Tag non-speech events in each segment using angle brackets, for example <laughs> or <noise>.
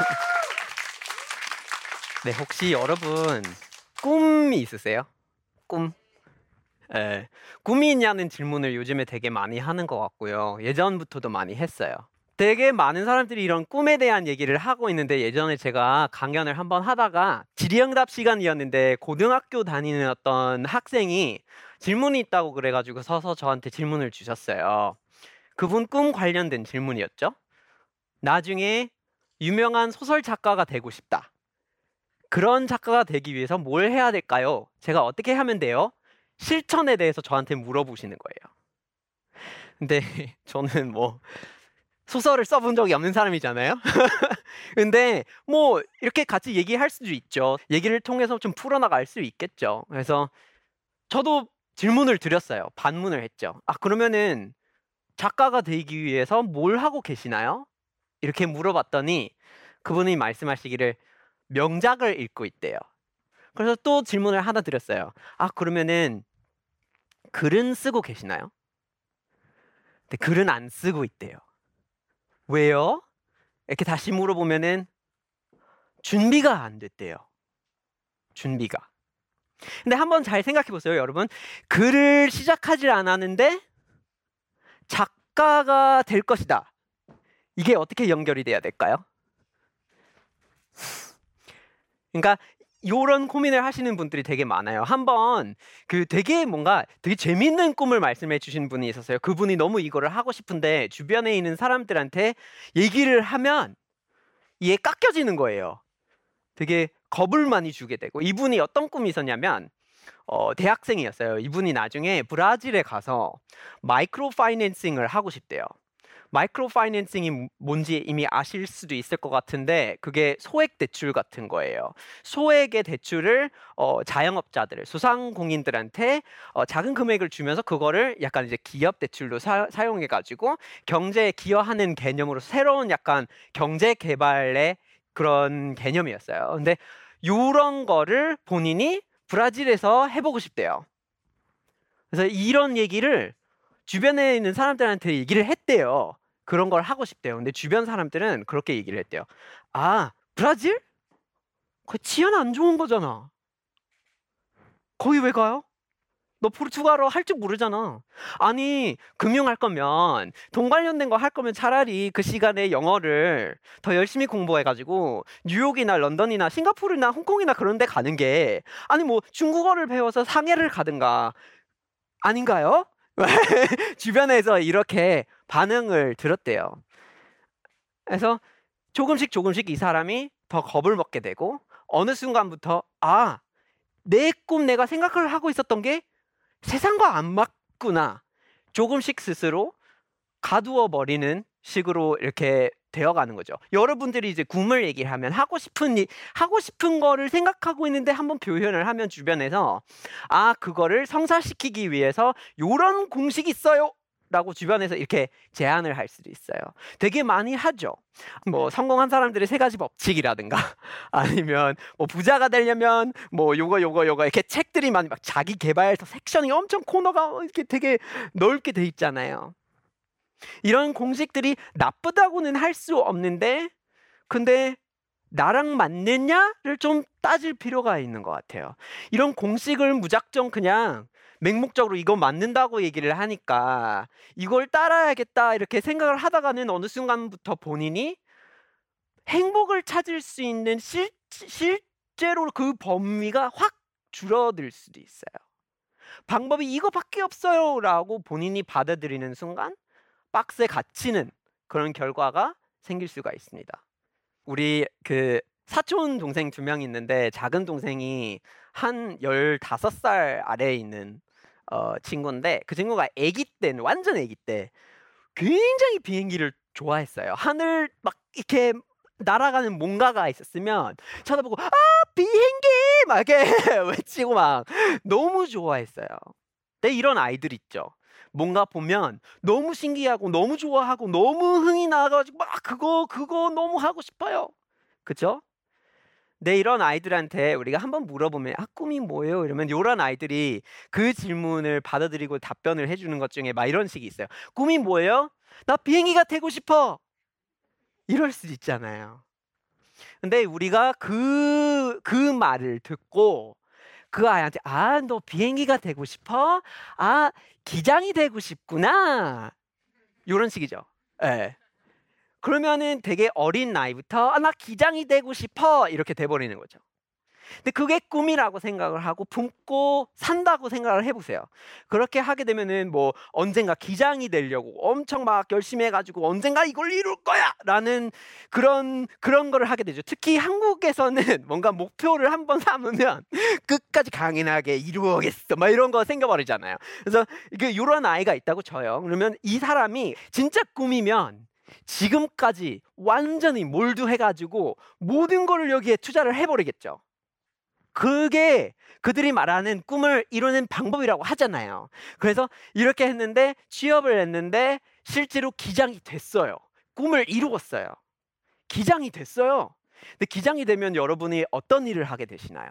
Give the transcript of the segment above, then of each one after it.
<laughs> 네, 혹시 여러분 꿈이 있으세요? 꿈? 예, 꿈이 있냐는 질문을 요즘에 되게 많이 하는 것 같고요. 예전부터도 많이 했어요. 되게 많은 사람들이 이런 꿈에 대한 얘기를 하고 있는데 예전에 제가 강연을 한번 하다가 질의응답 시간이었는데 고등학교 다니는 어떤 학생이 질문이 있다고 그래가지고 서서 저한테 질문을 주셨어요. 그분 꿈 관련된 질문이었죠. 나중에 유명한 소설 작가가 되고 싶다. 그런 작가가 되기 위해서 뭘 해야 될까요? 제가 어떻게 하면 돼요? 실천에 대해서 저한테 물어보시는 거예요. 근데 <laughs> 저는 뭐 소설을 써본 적이 없는 사람이잖아요. <laughs> 근데 뭐 이렇게 같이 얘기할 수도 있죠. 얘기를 통해서 좀 풀어나갈 수 있겠죠. 그래서 저도 질문을 드렸어요. 반문을 했죠. 아, 그러면은 작가가 되기 위해서 뭘 하고 계시나요? 이렇게 물어봤더니 그분이 말씀하시기를 명작을 읽고 있대요. 그래서 또 질문을 하나 드렸어요. 아, 그러면은 글은 쓰고 계시나요? 근데 글은 안 쓰고 있대요. 왜요? 이렇게 다시 물어보면은 준비가 안 됐대요. 준비가. 근데 한번 잘 생각해 보세요, 여러분. 글을 시작하지 않았는데 작가가 될 것이다. 이게 어떻게 연결이 돼야 될까요? 그러니까 이런 고민을 하시는 분들이 되게 많아요. 한번 그 되게 뭔가 되게 재밌는 꿈을 말씀해 주신 분이 있었어요. 그분이 너무 이거를 하고 싶은데 주변에 있는 사람들한테 얘기를 하면 이게 깎여지는 거예요. 되게 겁을 많이 주게 되고 이분이 어떤 꿈이 있었냐면 어, 대학생이었어요. 이분이 나중에 브라질에 가서 마이크로 파이낸싱을 하고 싶대요. 마이크로 파이낸싱이 뭔지 이미 아실 수도 있을 것 같은데 그게 소액 대출 같은 거예요. 소액의 대출을 어, 자영업자들, 소상공인들한테 어, 작은 금액을 주면서 그거를 약간 이제 기업 대출로 사, 용해 가지고 경제에 기여하는 개념으로 새로운 약간 경제 개발의 그런 개념이었어요. 근데 이런 거를 본인이 브라질에서 해보고 싶대요. 그래서 이런 얘기를 주변에 있는 사람들한테 얘기를 했대요. 그런 걸 하고 싶대요. 근데 주변 사람들은 그렇게 얘기를 했대요. 아, 브라질? 그 치안 안 좋은 거잖아. 거기 왜 가요? 너 포르투갈어 할 줄 모르잖아. 아니, 금융 할 거면, 돈 관련된 거 할 거면 차라리 그 시간에 영어를 더 열심히 공부해가지고, 뉴욕이나 런던이나 싱가포르나 홍콩이나 그런 데 가는 게, 아니 뭐 중국어를 배워서 상해를 가든가, 아닌가요? <laughs> 주변에서 이렇게 반응을 들었대요. 그래서 조금씩 조금씩 이 사람이 더 겁을 먹게 되고 어느 순간부터 아, 내 꿈 내가 생각을 하고 있었던 게 세상과 안 맞구나. 조금씩 스스로 가두어 버리는 식으로 이렇게 되어가는 거죠. 여러분들이 이제 꿈을 얘기하면 하고 싶은 일, 하고 싶은 거를 생각하고 있는데 한번 표현을 하면 주변에서 아 그거를 성사시키기 위해서 요런 공식 있어요. 라고 주변에서 이렇게 제안을 할 수도 있어요. 되게 많이 하죠. 뭐 성공한 사람들의 세 가지 법칙이라든가 <laughs> 아니면 뭐 부자가 되려면 뭐 요거 요거 요거 이렇게 책들이 많이 막 자기 개발서 섹션이 엄청 코너가 이렇게 되게 넓게 돼 있잖아요. 이런 공식들이 나쁘다고는 할 수 없는데 근데 나랑 맞느냐를 좀 따질 필요가 있는 것 같아요. 이런 공식을 무작정 그냥 맹목적으로 이거 맞는다고 얘기를 하니까 이걸 따라야겠다 이렇게 생각을 하다가는 어느 순간부터 본인이 행복을 찾을 수 있는 실, 실제로 그 범위가 확 줄어들 수도 있어요. 방법이 이거밖에 없어요라고 본인이 받아들이는 순간 박스에 갇히는 그런 결과가 생길 수가 있습니다. 우리 그 사촌 동생 두 명 있는데 작은 동생이 한 15살 아래에 있는 어, 친구인데 그 친구가 아기 때는 완전 아기 때 굉장히 비행기를 좋아했어요. 하늘 막 이렇게 날아가는 뭔가가 있었으면 쳐다보고 아 비행기 막 이렇게 <laughs> 외치고 막 너무 좋아했어요. 근데 이런 아이들 있죠. 뭔가 보면 너무 신기하고 너무 좋아하고 너무 흥이 나가지고 막 그거 그거 너무 하고 싶어요. 그죠? 네, 이런 아이들한테 우리가 한번 물어보면 아 꿈이 뭐예요? 이러면 이런 아이들이 그 질문을 받아들이고 답변을 해주는 것 중에 막 이런 식이 있어요. 꿈이 뭐예요? 나 비행기가 되고 싶어. 이럴 수도 있잖아요. 근데 우리가 그, 그 말을 듣고 그 아이한테 아, 너 비행기가 되고 싶어? 아, 기장이 되고 싶구나. 이런 식이죠. 예. 네. 그러면은 되게 어린 나이부터 아, 나 기장이 되고 싶어 이렇게 돼 버리는 거죠. 근데 그게 꿈이라고 생각을 하고 품고 산다고 생각을 해보세요. 그렇게 하게 되면은 뭐 언젠가 기장이 되려고 엄청 막 열심히 해가지고 언젠가 이걸 이룰 거야라는 그런 그런 거를 하게 되죠. 특히 한국에서는 <laughs> 뭔가 목표를 한번 삼으면 <laughs> 끝까지 강인하게 이루어겠어, 막 이런 거 생겨버리잖아요. 그래서 이게 이런 아이가 있다고 쳐요. 그러면 이 사람이 진짜 꿈이면 지금까지 완전히 몰두해가지고 모든 거를 여기에 투자를 해버리겠죠. 그게 그들이 말하는 꿈을 이루는 방법이라고 하잖아요. 그래서 이렇게 했는데 취업을 했는데 실제로 기장이 됐어요. 꿈을 이루었어요. 기장이 됐어요. 근데 기장이 되면 여러분이 어떤 일을 하게 되시나요?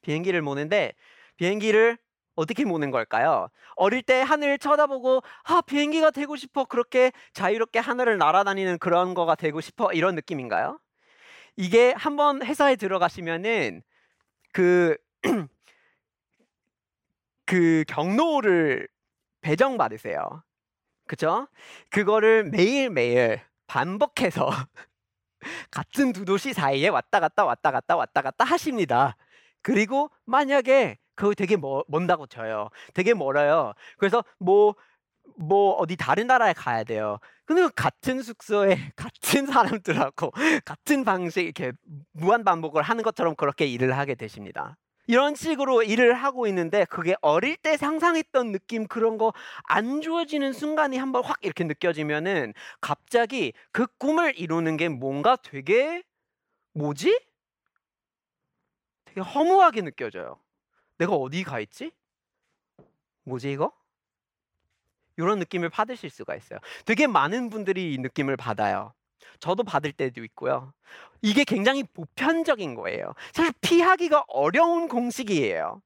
비행기를 모는데 비행기를 어떻게 모는 걸까요? 어릴 때 하늘 쳐다보고 아 비행기가 되고 싶어 그렇게 자유롭게 하늘을 날아다니는 그런 거가 되고 싶어 이런 느낌인가요? 이게 한번 회사에 들어가시면은 그, <clears throat> 그 경로를 배정받으세요. 그죠? 그거를 매일매일 반복해서 <laughs> 같은 두 도시 사이에 왔다 갔다 왔다 갔다 왔다 갔다 하십니다. 그리고 만약에 그거 되게 멀, 먼다고 쳐요. 되게 멀어요. 그래서 뭐 뭐 어디 다른 나라에 가야 돼요. 근데 같은 숙소에 <laughs> 같은 사람들하고 <laughs> 같은 방식 이렇게 무한 반복을 하는 것처럼 그렇게 일을 하게 되십니다. 이런 식으로 일을 하고 있는데 그게 어릴 때 상상했던 느낌 그런 거 안 주어지는 순간이 한번 확 이렇게 느껴지면은 갑자기 그 꿈을 이루는 게 뭔가 되게 뭐지? 되게 허무하게 느껴져요. 내가 어디 가 있지? 뭐지 이거? 이런 느낌을 받으실 수가 있어요. 되게 많은 분들이 이 느낌을 받아요. 저도 받을 때도 있고요. 이게 굉장히 보편적인 거예요. 사실 피하기가 어려운 공식이에요.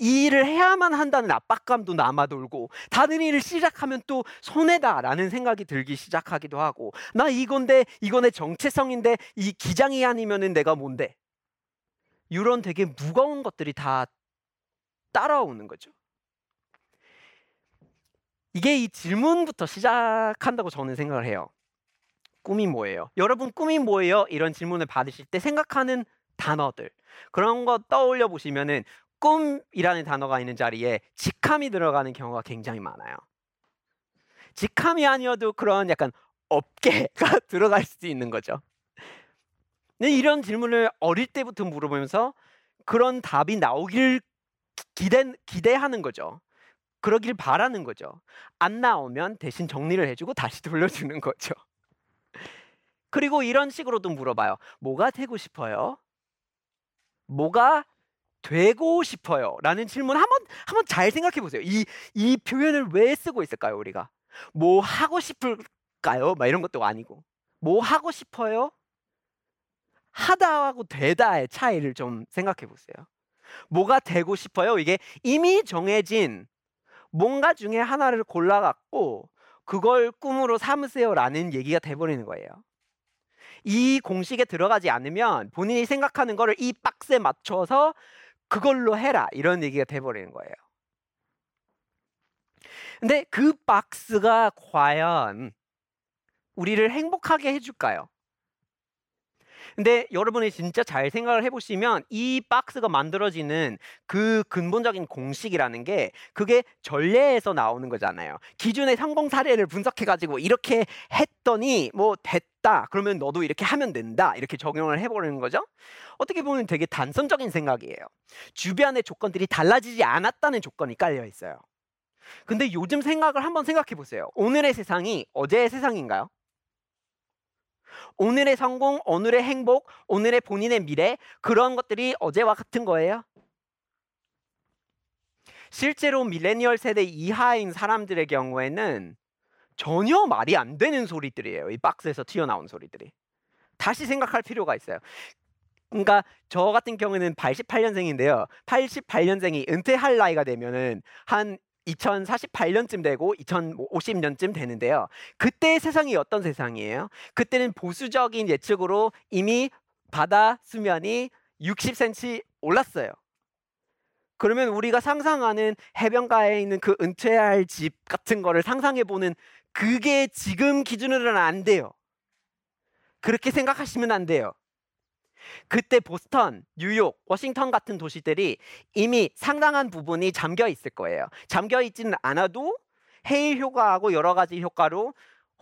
이 일을 해야만 한다는 압박감도 남아돌고 다른 일을 시작하면 또 손해다라는 생각이 들기 시작하기도 하고 나 이건데 이건 내 정체성인데 이 기장이 아니면은 내가 뭔데 이런 되게 무거운 것들이 다 따라오는 거죠. 이게 이 질문부터 시작한다고 저는 생각을 해요. 꿈이 뭐예요? 여러분 꿈이 뭐예요? 이런 질문을 받으실 때 생각하는 단어들 그런 거 떠올려 보시면은 꿈이라는 단어가 있는 자리에 직함이 들어가는 경우가 굉장히 많아요. 직함이 아니어도 그런 약간 업계가 <laughs> 들어갈 수도 있는 거죠. 이런 질문을 어릴 때부터 물어보면서 그런 답이 나오길 기대, 기대하는 거죠. 그러길 바라는 거죠. 안 나오면 대신 정리를 해주고 다시 <laughs> 돌려주는 거죠. 그리고 이런 식으로도 물어봐요. 뭐가 되고 싶어요? 뭐가 되고 싶어요? 라는 질문 한번 한번 잘 생각해 보세요. 이 이 표현을 왜 쓰고 있을까요, 우리가? 뭐 하고 싶을까요? 막 이런 것도 아니고. 뭐 하고 싶어요? 하다하고 되다의 차이를 좀 생각해 보세요. 뭐가 되고 싶어요? 이게 이미 정해진 뭔가 중에 하나를 골라갖고 그걸 꿈으로 삼으세요라는 얘기가 돼버리는 거예요. 이 공식에 들어가지 않으면 본인이 생각하는 거를 이 박스에 맞춰서 그걸로 해라 이런 얘기가 돼버리는 거예요. 근데 그 박스가 과연 우리를 행복하게 해줄까요? 근데 여러분이 진짜 잘 생각을 해보시면 이 박스가 만들어지는 그 근본적인 공식이라는 게 그게 전례에서 나오는 거잖아요. 기준의 성공 사례를 분석해가지고 이렇게 했더니 뭐 됐다. 그러면 너도 이렇게 하면 된다. 이렇게 적용을 해버리는 거죠. 어떻게 보면 되게 단선적인 생각이에요. 주변의 조건들이 달라지지 않았다는 조건이 깔려 있어요. 근데 요즘 생각을 한번 생각해 보세요. 오늘의 세상이 어제의 세상인가요? 오늘의 성공, 오늘의 행복, 오늘의 본인의 미래 그런 것들이 어제와 같은 거예요. 실제로 밀레니얼 세대 이하인 사람들의 경우에는 전혀 말이 안 되는 소리들이에요. 이 박스에서 튀어나온 소리들이. 다시 생각할 필요가 있어요. 그러니까 저 같은 경우는 88년생인데요. 88년생이 은퇴할 나이가 되면은 한 2048년쯤 되고 2050년쯤 되는데요. 그때 세상이 어떤 세상이에요? 그때는 보수적인 예측으로 이미 바다 수면이 60cm 올랐어요. 그러면 우리가 상상하는 해변가에 있는 그 은퇴할 집 같은 거를 상상해 보는 그게 지금 기준으로는 안 돼요. 그렇게 생각하시면 안 돼요. 그때 보스턴, 뉴욕, 워싱턴 같은 도시들이 이미 상당한 부분이 잠겨 있을 거예요. 잠겨 있지는 않아도 해일 효과하고 여러 가지 효과로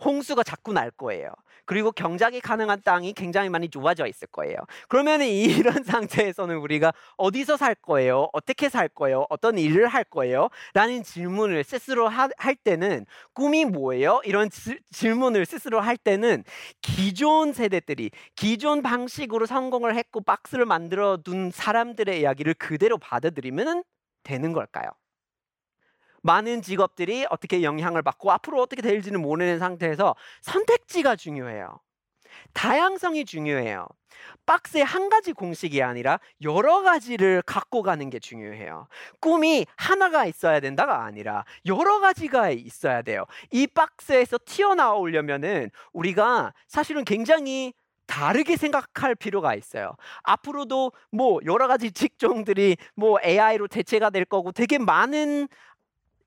홍수가 자꾸 날 거예요. 그리고 경작이 가능한 땅이 굉장히 많이 좋아져 있을 거예요. 그러면 <laughs> 이런 상태에서는 우리가 어디서 살 거예요? 어떻게 살 거예요? 어떤 일을 할 거예요? 라는 질문을 스스로 하, 할 때는 꿈이 뭐예요? 이런 지, 질문을 스스로 할 때는 기존 세대들이 기존 방식으로 성공을 했고 박스를 만들어 둔 사람들의 이야기를 그대로 받아들이면 되는 걸까요? 많은 직업들이 어떻게 영향을 받고 앞으로 어떻게 될지는 모르는 상태에서 선택지가 중요해요. 다양성이 중요해요. 박스에 한 가지 공식이 아니라 여러 가지를 갖고 가는 게 중요해요. 꿈이 하나가 있어야 된다가 아니라 여러 가지가 있어야 돼요. 이 박스에서 튀어나오려면은 우리가 사실은 굉장히 다르게 생각할 필요가 있어요. 앞으로도 뭐 여러 가지 직종들이 뭐 AI로 대체가 될 거고 되게 많은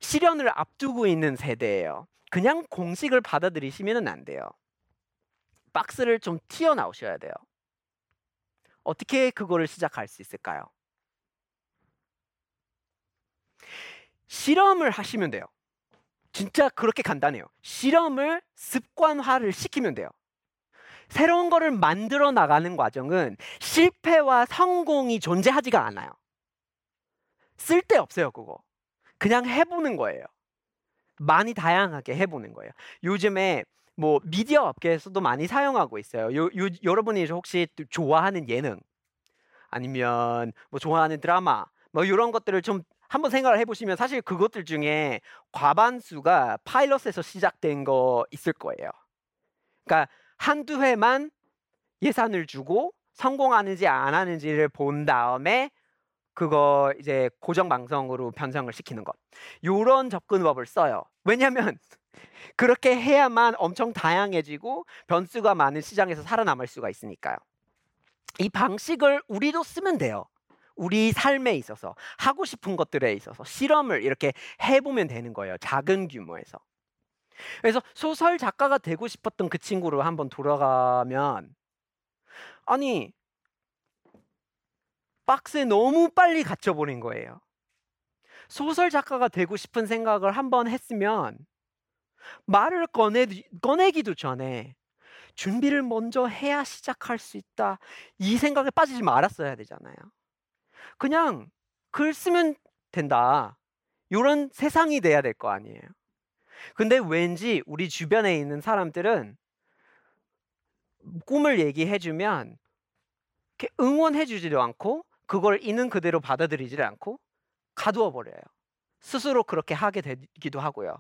실현을 앞두고 있는 세대예요. 그냥 공식을 받아들이시면 안 돼요. 박스를 좀 튀어나오셔야 돼요. 어떻게 그거를 시작할 수 있을까요? 실험을 하시면 돼요. 진짜 그렇게 간단해요. 실험을 습관화를 시키면 돼요. 새로운 거를 만들어 나가는 과정은 실패와 성공이 존재하지가 않아요. 쓸데없어요, 그거. 그냥 해보는 거예요. 많이 다양하게 해보는 거예요. 요즘에 뭐 미디어 업계에서도 많이 사용하고 있어요. 요, 요, 여러분이 혹시 좋아하는 예능 아니면 뭐 좋아하는 드라마 뭐 이런 것들을 좀 한번 생각을 해보시면 사실 그것들 중에 과반수가 파일럿에서 시작된 거 있을 거예요. 그러니까 한두 회만 예산을 주고 성공하는지 안 하는지를 본 다음에 그거 이제 고정 방송으로 변성을 시키는 것. 요런 접근법을 써요. 왜냐면 <laughs> 그렇게 해야만 엄청 다양해지고 변수가 많은 시장에서 살아남을 수가 있으니까요. 이 방식을 우리도 쓰면 돼요. 우리 삶에 있어서 하고 싶은 것들에 있어서 실험을 이렇게 해보면 되는 거예요. 작은 규모에서. 그래서 소설 작가가 되고 싶었던 그 친구로 한번 돌아가면 아니 박스에 너무 빨리 갇혀버린 거예요. 소설 작가가 되고 싶은 생각을 한번 했으면 말을 꺼내, 꺼내기도 전에 준비를 먼저 해야 시작할 수 있다. 이 생각에 빠지지 말았어야 되잖아요. 그냥 글 쓰면 된다. 이런 세상이 돼야 될 거 아니에요. 근데 왠지 우리 주변에 있는 사람들은 꿈을 얘기해주면 응원해주지도 않고 그걸 있는 그대로 받아들이지 않고 가두어 버려요. 스스로 그렇게 하게 되기도 하고요.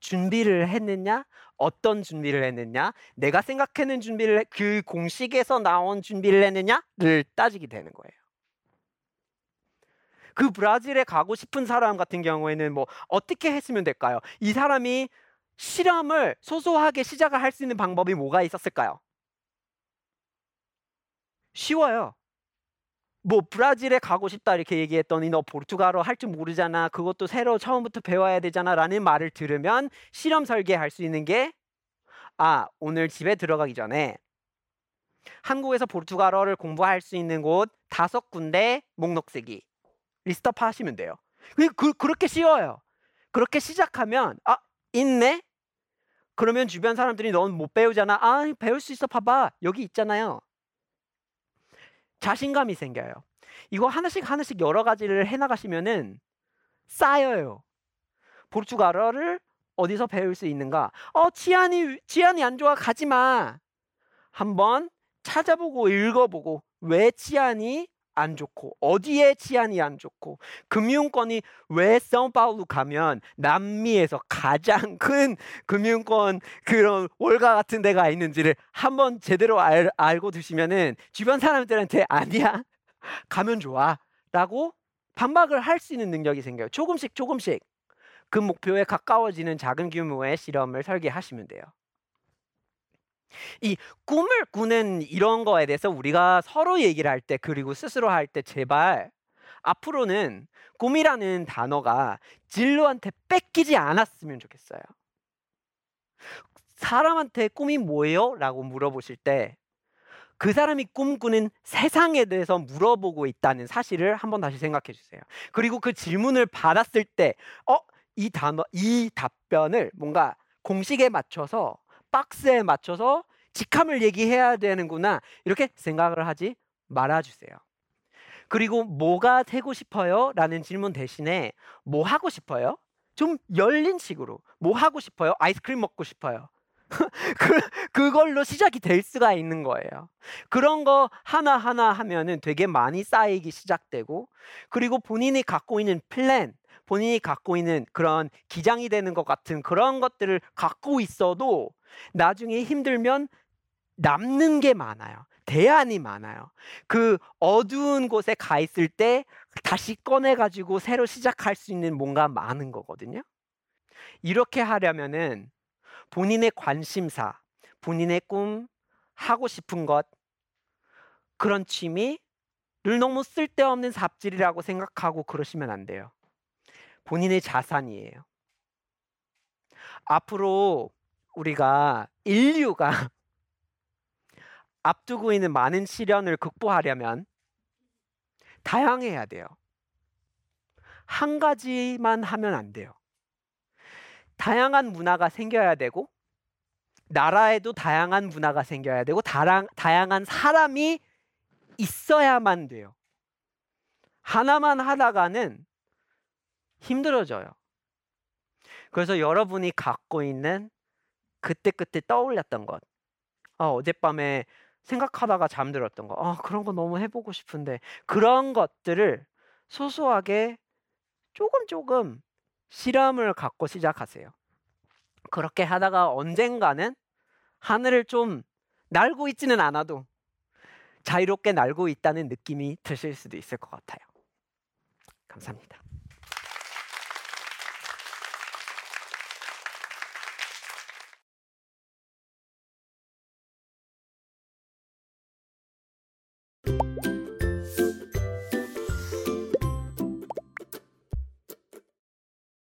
준비를 했느냐? 어떤 준비를 했느냐? 내가 생각하는 준비를 그 공식에서 나온 준비를 했느냐를 따지게 되는 거예요. 그 브라질에 가고 싶은 사람 같은 경우에는 뭐 어떻게 했으면 될까요? 이 사람이 실험을 소소하게 시작을 할 수 있는 방법이 뭐가 있었을까요? 쉬워요. 뭐 브라질에 가고 싶다 이렇게 얘기했더니 너 포르투갈어 할 줄 모르잖아. 그것도 새로 처음부터 배워야 되잖아라는 말을 들으면 실험 설계할 수 있는 게 아, 오늘 집에 들어가기 전에 한국에서 포르투갈어를 공부할 수 있는 곳 다섯 군데 목록 쓰기 list up 하시면 돼요. 그, 그, 그렇게 쉬워요. 그렇게 시작하면 아 있네. 그러면 주변 사람들이 넌 못 배우잖아. 아 배울 수 있어. 봐봐 여기 있잖아요. 자신감이 생겨요. 이거 하나씩 하나씩 여러 가지를 해나가시면은 쌓여요. 포르투갈어를 어디서 배울 수 있는가? 어, 치안이, 치안이 안 좋아. 가지 마. 한번 찾아보고 읽어보고 왜 치안이 안 좋고 어디에 치안이 안 좋고 금융권이 왜 사우파울루 가면 남미에서 가장 큰 금융권 그런 월가 같은 데가 있는지를 한번 제대로 알, 알고 두시면은 주변 사람들한테 아니야 <laughs> 가면 좋아라고 반박을 할 수 있는 능력이 생겨요 조금씩 조금씩 그 목표에 가까워지는 작은 규모의 실험을 설계하시면 돼요. 이 꿈을 꾸는 이런 거에 대해서 우리가 서로 얘기를 할 때 그리고 스스로 할 때 제발 앞으로는 꿈이라는 단어가 진로한테 뺏기지 않았으면 좋겠어요. 사람한테 꿈이 뭐예요? 라고 물어보실 때 그 사람이 꿈꾸는 세상에 대해서 물어보고 있다는 사실을 한번 다시 생각해 주세요. 그리고 그 질문을 받았을 때, 어, 이 단어, 이 답변을 뭔가 공식에 맞춰서 박스에 맞춰서 직함을 얘기해야 되는구나. 이렇게 생각을 하지 말아주세요. 그리고 뭐가 되고 싶어요? 라는 질문 대신에 뭐 하고 싶어요? 좀 열린 식으로 뭐 하고 싶어요? 아이스크림 먹고 싶어요. <laughs> 그, 그걸로 시작이 될 수가 있는 거예요. 그런 거 하나하나 하면은 되게 많이 쌓이기 시작되고, 그리고 본인이 갖고 있는 플랜, 본인이 갖고 있는 그런 기장이 되는 것 같은 그런 것들을 갖고 있어도 나중에 힘들면 남는 게 많아요. 대안이 많아요. 그 어두운 곳에 가 있을 때 다시 꺼내가지고 새로 시작할 수 있는 뭔가 많은 거거든요. 이렇게 하려면은 본인의 관심사, 본인의 꿈, 하고 싶은 것, 그런 취미를 너무 쓸데없는 삽질이라고 생각하고 그러시면 안 돼요. 본인의 자산이에요. 앞으로 우리가 인류가 <laughs> 앞두고 있는 많은 시련을 극복하려면 다양해야 돼요. 한 가지만 하면 안 돼요. 다양한 문화가 생겨야 되고 나라에도 다양한 문화가 생겨야 되고 다랑, 다양한 사람이 있어야만 돼요. 하나만 하다가는 힘들어져요. 그래서 여러분이 갖고 있는 그때그때 떠올렸던 것. 아, 어젯밤에 생각하다가 잠들었던 거. 아, 그런 거 너무 해보고 싶은데. 그런 것들을 소소하게 조금 조금 실험을 갖고 시작하세요. 그렇게 하다가 언젠가는 하늘을 좀 날고 있지는 않아도 자유롭게 날고 있다는 느낌이 드실 수도 있을 것 같아요. 감사합니다.